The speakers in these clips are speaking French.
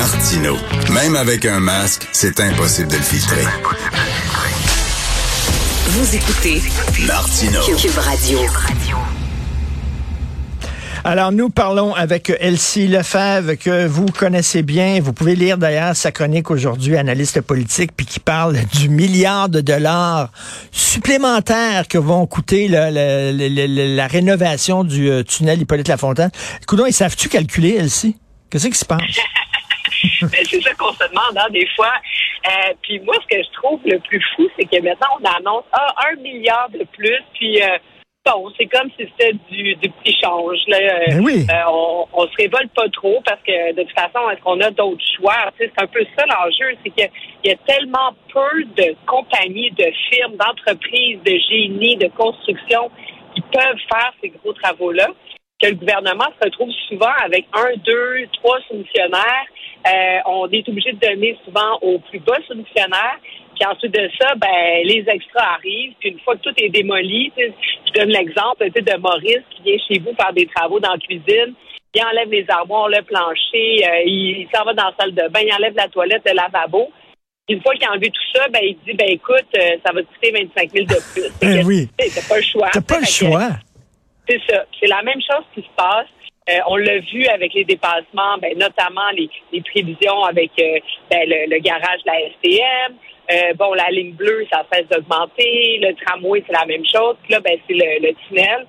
Martino. Même avec un masque, c'est impossible de le filtrer. Vous écoutez Martino. Cube Radio. Alors, nous parlons avec Elsie Lefebvre, que vous connaissez bien. Vous pouvez lire d'ailleurs sa chronique aujourd'hui, analyste politique, puis qui parle du milliard de dollars supplémentaires que vont coûter la, la, la, la rénovation du euh, tunnel Hippolyte-Lafontaine. Écoute, ils savent-tu calculer, Elsie? Qu'est-ce qui se passe? C'est ça qu'on se demande hein, des fois. Euh, puis moi, ce que je trouve le plus fou, c'est que maintenant, on annonce ah, un milliard de plus, puis euh, bon, c'est comme si c'était du, du petit change. Là. Ben oui. Euh, on, on se révolte pas trop parce que de toute façon, est-ce qu'on a d'autres choix? C'est un peu ça l'enjeu, c'est qu'il y a tellement peu de compagnies, de firmes, d'entreprises, de génie, de construction qui peuvent faire ces gros travaux-là que le gouvernement se retrouve souvent avec un, deux, trois soumissionnaires. Euh, on est obligé de donner souvent aux plus bas soumissionnaires. Puis ensuite de ça, ben les extras arrivent. Puis une fois que tout est démoli, je donne l'exemple de Maurice qui vient chez vous faire des travaux dans la cuisine. Il enlève les armoires, le plancher, euh, il, il s'en va dans la salle de bain, il enlève la toilette, le lavabo. Une fois qu'il a enlevé tout ça, ben il dit ben écoute, euh, ça va te coûter 25 000 de plus. Ben oui. T'as pas le choix. T'as pas le choix. C'est ça. C'est la même chose qui se passe. Euh, on l'a vu avec les dépassements, ben, notamment les, les prévisions avec euh, ben, le, le garage de la STM. Euh, bon, la ligne bleue, ça cesse d'augmenter. Le tramway, c'est la même chose. Puis là, ben, c'est le, le tunnel.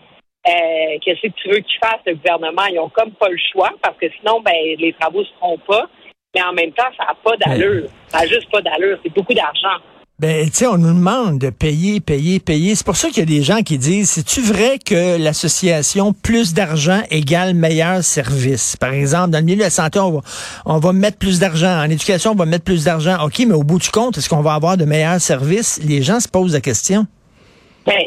Qu'est-ce que tu veux qu'il fasse, le gouvernement? Ils ont comme pas le choix parce que sinon, ben, les travaux se feront pas. Mais en même temps, ça n'a pas d'allure. Ça n'a juste pas d'allure. C'est beaucoup d'argent. Ben, tu sais, on nous demande de payer, payer, payer. C'est pour ça qu'il y a des gens qui disent, c'est-tu vrai que l'association plus d'argent égale meilleur service? Par exemple, dans le milieu de la santé, on va, on va mettre plus d'argent. En éducation, on va mettre plus d'argent. OK, mais au bout du compte, est-ce qu'on va avoir de meilleurs services? Les gens se posent la question. Ben,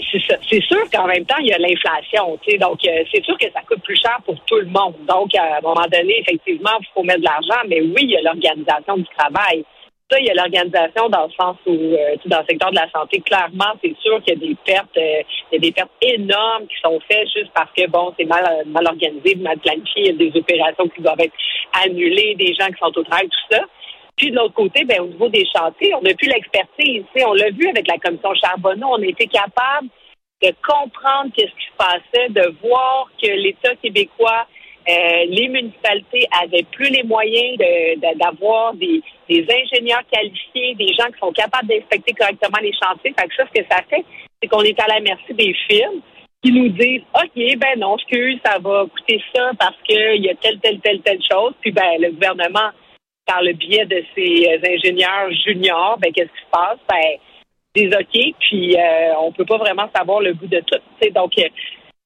c'est sûr qu'en même temps, il y a l'inflation, tu sais. Donc, euh, c'est sûr que ça coûte plus cher pour tout le monde. Donc, à un moment donné, effectivement, il faut mettre de l'argent, mais oui, il y a l'organisation du travail. Ça, il y a l'organisation dans le sens où, euh, dans le secteur de la santé, clairement, c'est sûr qu'il y a des pertes, euh, il y a des pertes énormes qui sont faites juste parce que, bon, c'est mal, organisé, mal planifié, il y a des opérations qui doivent être annulées, des gens qui sont au travail, tout ça. Puis de l'autre côté, ben, au niveau des chantiers, on n'a plus l'expertise. On l'a vu avec la commission Charbonneau, on a été capable de comprendre qu'est-ce qui se passait, de voir que l'État québécois, euh, les municipalités avaient plus les moyens de- de- d'avoir des, ingénieurs qualifiés, des gens qui sont capables d'inspecter correctement les chantiers. Fait que ça, ce que ça fait, c'est qu'on est à la merci des firmes qui nous disent OK, ben non, excuse, ça va coûter ça parce qu'il y a telle, telle, telle, telle chose. Puis ben le gouvernement, par le biais de ses euh, ingénieurs juniors, ben qu'est-ce qui se passe? Ben, des OK, puis euh, on peut pas vraiment savoir le bout de tout. Donc, euh,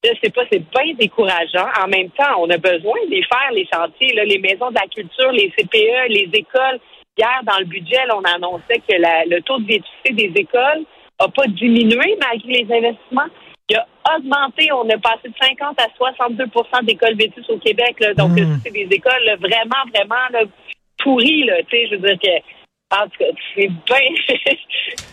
je sais pas, c'est bien décourageant. En même temps, on a besoin de les faire, les chantiers, là, les maisons de la culture, les CPE, les écoles. Hier, dans le budget, là, on annonçait que la- le taux de vétusté des écoles a pas diminué malgré les investissements. Il a augmenté. On a passé de 50 à 62% d'écoles vétustes au Québec. Là. Donc, Mm. euh, c'est des écoles là, vraiment, vraiment là, pourries. Là, tu sais, je veux dire que en tout cas, c'est bien,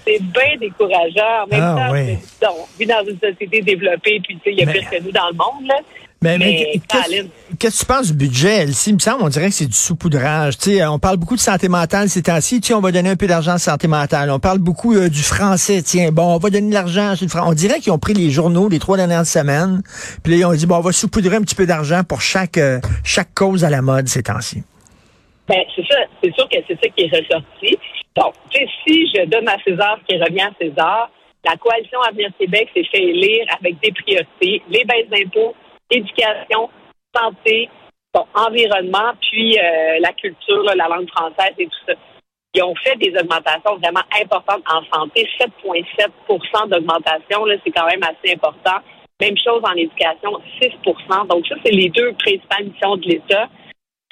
c'est bien décourageant. En même Ah, temps, oui. c'est- on vit dans une société développée, puis tu sais, il y a Mais- pire que nous dans le monde, là. Mais, mais Mais, qu'est-ce que tu penses du budget, Elsie? Il me semble, on dirait que c'est du saupoudrage. Tu sais, on parle beaucoup de santé mentale ces temps-ci. On va donner un peu d'argent à la santé mentale. On parle beaucoup euh, du français. Tiens, bon, on va donner de l'argent français. On dirait qu'ils ont pris les journaux les trois dernières semaines. Puis là, ils ont dit, bon, on va saupoudrer un petit peu d'argent pour chaque, euh, chaque cause à la mode ces temps-ci. Ben, c'est ça. C'est sûr que c'est ça qui est ressorti. Donc, si je donne à César ce qui revient à César, la coalition Avenir Québec s'est fait élire avec des priorités, les baisses d'impôts, éducation, santé, bon, environnement, puis euh, la culture, la langue française et tout ça. Ils ont fait des augmentations vraiment importantes en santé, 7,7% d'augmentation, c'est quand même assez important. Même chose en éducation, 6% Donc ça, c'est les deux principales missions de l'État.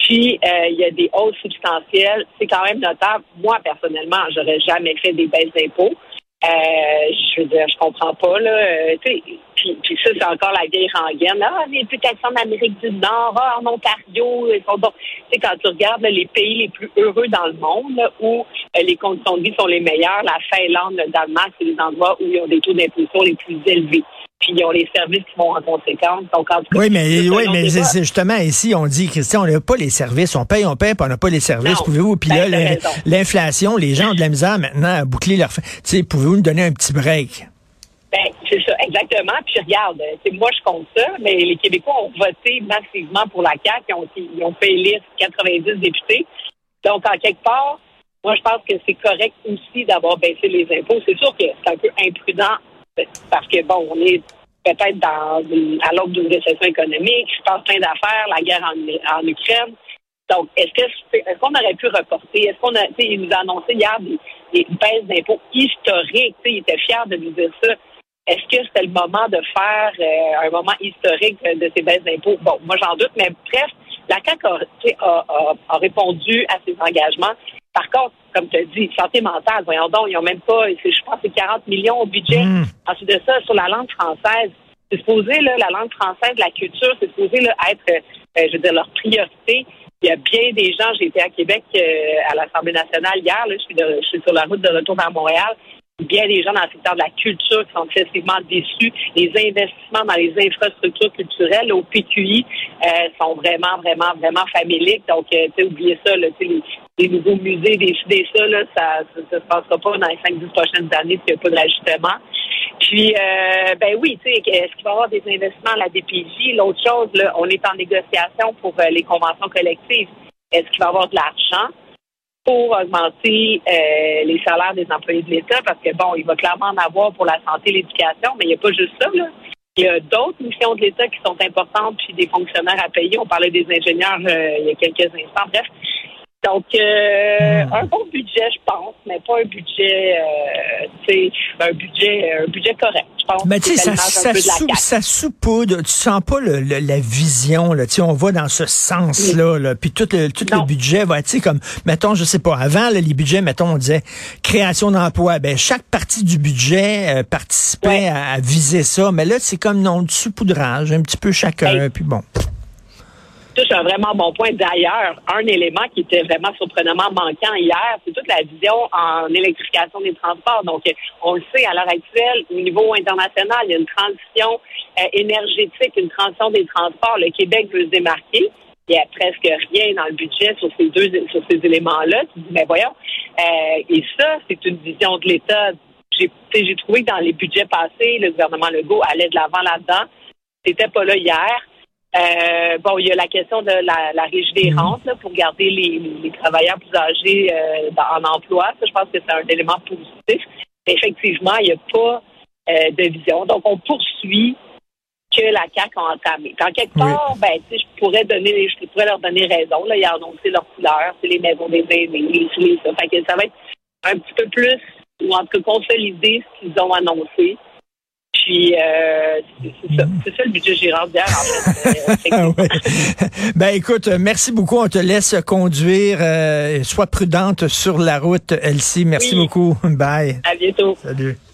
Puis, euh, il y a des hausses substantielles. C'est quand même notable. Moi, personnellement, j'aurais jamais fait des baisses d'impôts. Euh, je veux dire, je comprends pas, là. Euh, puis, puis ça, c'est encore la guerre rengaine. Ah, les plus en Amérique du Nord, ah, en Ontario, ils sont donc. Tu sais, quand tu regardes là, les pays les plus heureux dans le monde, là, où euh, les conditions de vie sont les meilleures, la Finlande, le Danemark, c'est les endroits où ils ont des taux d'imposition les plus élevés. Puis ils ont les services qui vont en conséquence. Donc, en tout cas, oui, mais, oui, mais c'est justement ici, on dit, Christian, on n'a pas les services. On paye, on paye, puis on n'a pas les services. Pouvez-vous, puis là, ben, l'inflation, les gens ont de la misère maintenant à boucler leur... Tu sais, pouvez-vous nous donner un petit break? Ben, c'est ça, exactement. Puis regarde, moi je compte ça, mais les Québécois ont voté massivement pour la CAQ, ils ont, ils ont fait élire 90 députés. Donc, en quelque part, moi je pense que c'est correct aussi d'avoir baissé les impôts. C'est sûr que c'est un peu imprudent parce que bon, on est peut-être dans à l'aube d'une récession économique, je passe plein d'affaires, la guerre en, Ukraine. Donc, est-ce que est-ce qu'on aurait pu reporter? Est-ce qu'on a, il nous a annoncé hier des, des baisses d'impôts historiques. Il était fier de nous dire ça. Est-ce que c'était le moment de faire euh, un moment historique de ces baisses d'impôts? Bon, moi j'en doute, mais bref, la CAQ a, a, répondu à ses engagements. Par contre, comme tu as dit, santé mentale, voyons donc, ils n'ont même pas, je pense, c'est 40 millions au budget. Mm. Ensuite de ça, sur la langue française, c'est supposé, là, la langue française, la culture, c'est supposé là, être, euh, je veux dire, leur priorité. Il y a bien des gens, j'ai été à Québec euh, à l'Assemblée nationale hier, là, je, suis je suis sur la route de retour vers Montréal bien des gens dans le secteur de la culture qui sont excessivement déçus. Les investissements dans les infrastructures culturelles au PQI euh, sont vraiment, vraiment, vraiment faméliques. Donc, euh, tu sais, oubliez ça, là, les, les nouveaux musées, des ça, là, ça ne se passera pas dans les cinq, dix prochaines années s'il n'y a pas d'ajustement. Puis, euh, ben oui, tu sais, est-ce qu'il va y avoir des investissements à la DPJ? L'autre chose, là, on est en négociation pour euh, les conventions collectives. Est-ce qu'il va y avoir de l'argent? Pour augmenter euh, les salaires des employés de l'État parce que, bon, il va clairement en avoir pour la santé et l'éducation, mais il n'y a pas juste ça. Là. Il y a d'autres missions de l'État qui sont importantes, puis des fonctionnaires à payer. On parlait des ingénieurs euh, il y a quelques instants. Bref, donc, euh, hmm. un bon budget, je pense, mais pas un budget, euh, tu sais, un budget, un budget correct, je pense. Mais tu sais, ça, ça, sou, ça tu sens pas le, la vision, là, tu sais, on va dans ce sens-là, là, puis tout le, tout le budget va être, tu sais, comme, mettons, je sais pas, avant, les budgets, mettons, on disait création d'emplois, ben chaque partie du budget euh, participait à, viser ça, mais là, c'est comme non, du saupoudrage, un petit peu chacun, puis bon touche un vraiment bon point. D'ailleurs, un élément qui était vraiment surprenamment manquant hier, c'est toute la vision en électrification des transports. Donc, on le sait, à l'heure actuelle, au niveau international, il y a une transition euh, énergétique, une transition des transports. Le Québec veut se démarquer. Il n'y a presque rien dans le budget sur ces deux sur ces éléments-là. Mais voyons. Euh, et ça, c'est une vision de l'État. J'ai, j'ai trouvé que dans les budgets passés, le gouvernement Legault allait de l'avant là-dedans. C'était pas là hier. Euh, bon, il y a la question de la, la régie des mhm. rentes là, pour garder les, les, travailleurs plus âgés euh, en emploi. Ça, je pense que c'est un élément positif. Mais effectivement, il n'y a pas euh, de vision. Donc, on poursuit que la CAQ a entamé. En quelque part, ben, je pourrais donner, je pourrais leur donner raison. Là, ils ont annoncé leur couleur, c'est les maisons des aînés, les, ça. Fait que ça va être un petit peu plus, ou en tout cas consolider ce qu'ils ont annoncé. Puis, euh, c'est ça, ça, le budget Girard d'hier, en fait. Euh, ben, écoute, merci beaucoup. On te laisse conduire. Euh, sois prudente sur la route, Elsie. Merci beaucoup. Bye. À bientôt. Salut.